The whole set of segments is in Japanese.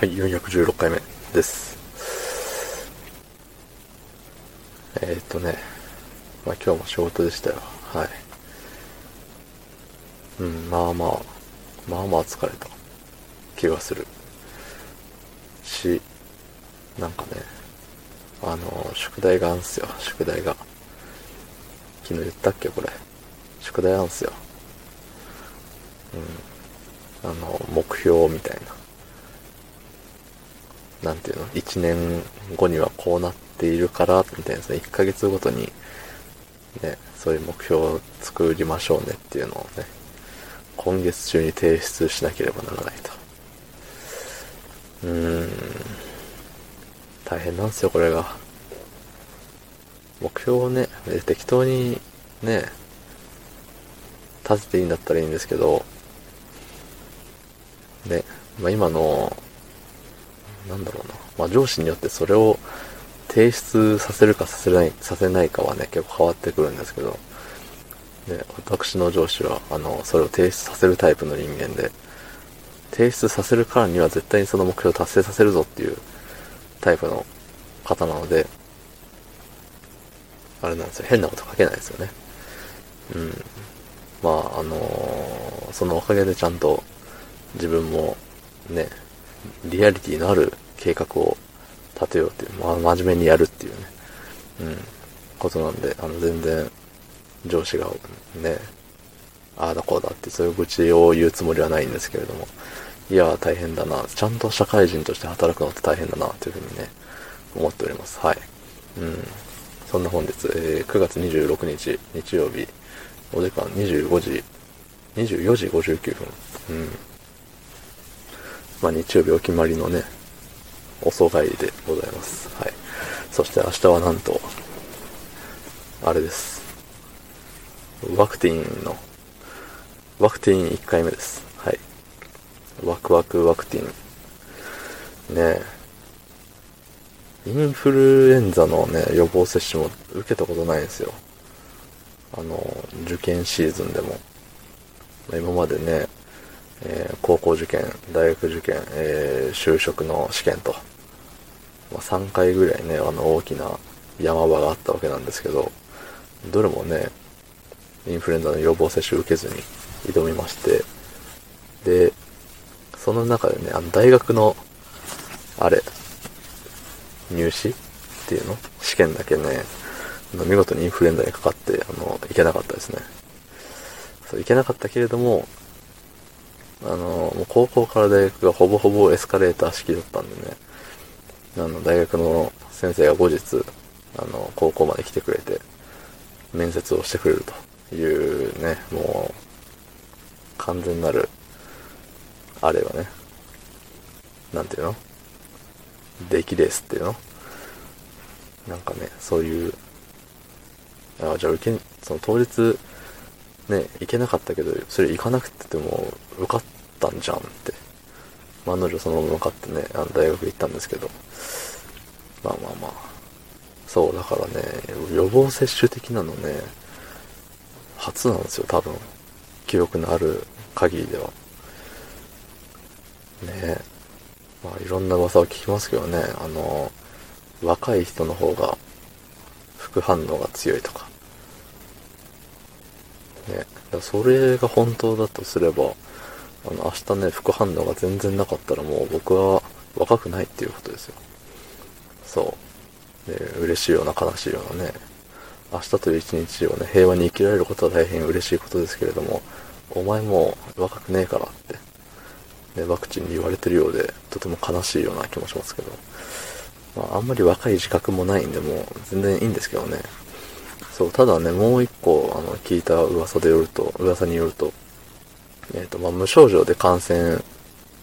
はい、416回目です。えー、っとね、まあ今日も仕事でしたよ。はい。うん、まあまあ、まあまあ疲れた気がする。し、なんかね、あの、宿題があんすよ、宿題が。昨日言ったっけ、これ。宿題あんすよ。うん。あの、目標みたいな。なんていうの、1年後にはこうなっているから、みたいな、その1ヶ月ごとに、ね、そういう目標を作りましょうねっていうのをね、今月中に提出しなければならないと。うーん、大変なんですよ、これが。目標をね、適当にね、立てていいんだったらいいんですけど、ね、まあ、今のなんだろうな。まあ上司によってそれを提出させるかさせない、させないかはね、結構変わってくるんですけど、で、私の上司は、あの、それを提出させるタイプの人間で、提出させるからには絶対にその目標を達成させるぞっていうタイプの方なので、あれなんですよ。変なこと書けないですよね。うん。まあ、あのー、そのおかげでちゃんと自分もね、リアリティのある計画を立てようっていう、まあ、真面目にやるっていうね、うん、ことなんで、あの、全然、上司がね、ああだこうだってそういう愚痴を言うつもりはないんですけれども、いや、大変だな、ちゃんと社会人として働くのって大変だな、というふうにね、思っております。はい。うん。そんな本日、えー、9月26日、日曜日、お時間25時、24時59分。うん。まあ、日曜日お決まりのね、遅帰りでございます。はい。そして明日はなんと、あれです。ワクティンの、ワクティン1回目です。はい。ワクワクワクティン。ねえインフルエンザのね、予防接種も受けたことないんですよ。あの、受験シーズンでも。今までね、えー、高校受験、大学受験、えー、就職の試験と、まあ、3回ぐらいね、あの大きな山場があったわけなんですけど、どれもね、インフルエンザの予防接種を受けずに挑みまして、で、その中でね、あの大学の、あれ、入試っていうの？試験だけね、見事にインフルエンザにかかって、あの、いけなかったですね。そう、いけなかったけれども、あの、もう高校から大学がほぼほぼエスカレーター式だったんでね、あの、大学の先生が後日、あの、高校まで来てくれて、面接をしてくれるというね、もう、完全なる、あれはね、なんていうの？出来レースっていうの？なんかね、そういう、あ、じゃあ受け、その当日、ね、行けなかったけど、それ行かなくても受かったんじゃんって。まあ、案の定そのまま受かってね、あの大学行ったんですけど。まあまあまあ。そう、だからね、予防接種的なのね、初なんですよ、多分。記憶のある限りでは。ねえ。まあいろんな噂を聞きますけどね、あの、若い人の方が副反応が強いとか。ね。それが本当だとすれば、あの、明日ね、副反応が全然なかったらもう僕は若くないっていうことですよ。そう。で、嬉しいような悲しいようなね、明日という一日をね、平和に生きられることは大変嬉しいことですけれども、お前も若くねえからって、ね、ワクチンに言われてるようで、とても悲しいような気もしますけど、まあ、あんまり若い自覚もないんで、もう全然いいんですけどね。そう、ただね、もう一個、の、聞いた噂でよると、噂によると、えっ、ー、と、まあ、無症状で感染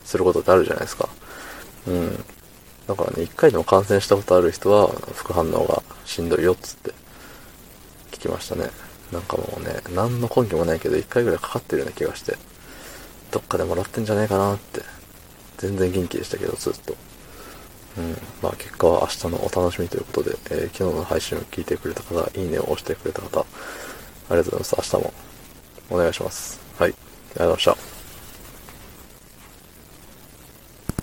することってあるじゃないですか。うん。だからね、一回でも感染したことある人は、副反応がしんどいよ、っつって聞きましたね。なんかもうね、何の根拠もないけど、一回ぐらいかかってるような気がして、どっかでもらってんじゃないかなって、全然元気でしたけど、ずっと。うん。まあ結果は明日のお楽しみということで、えー、昨日の配信を聞いてくれた方、いいねを押してくれた方、りがとうございます。明日もお願いします。はい。ありがとうございました。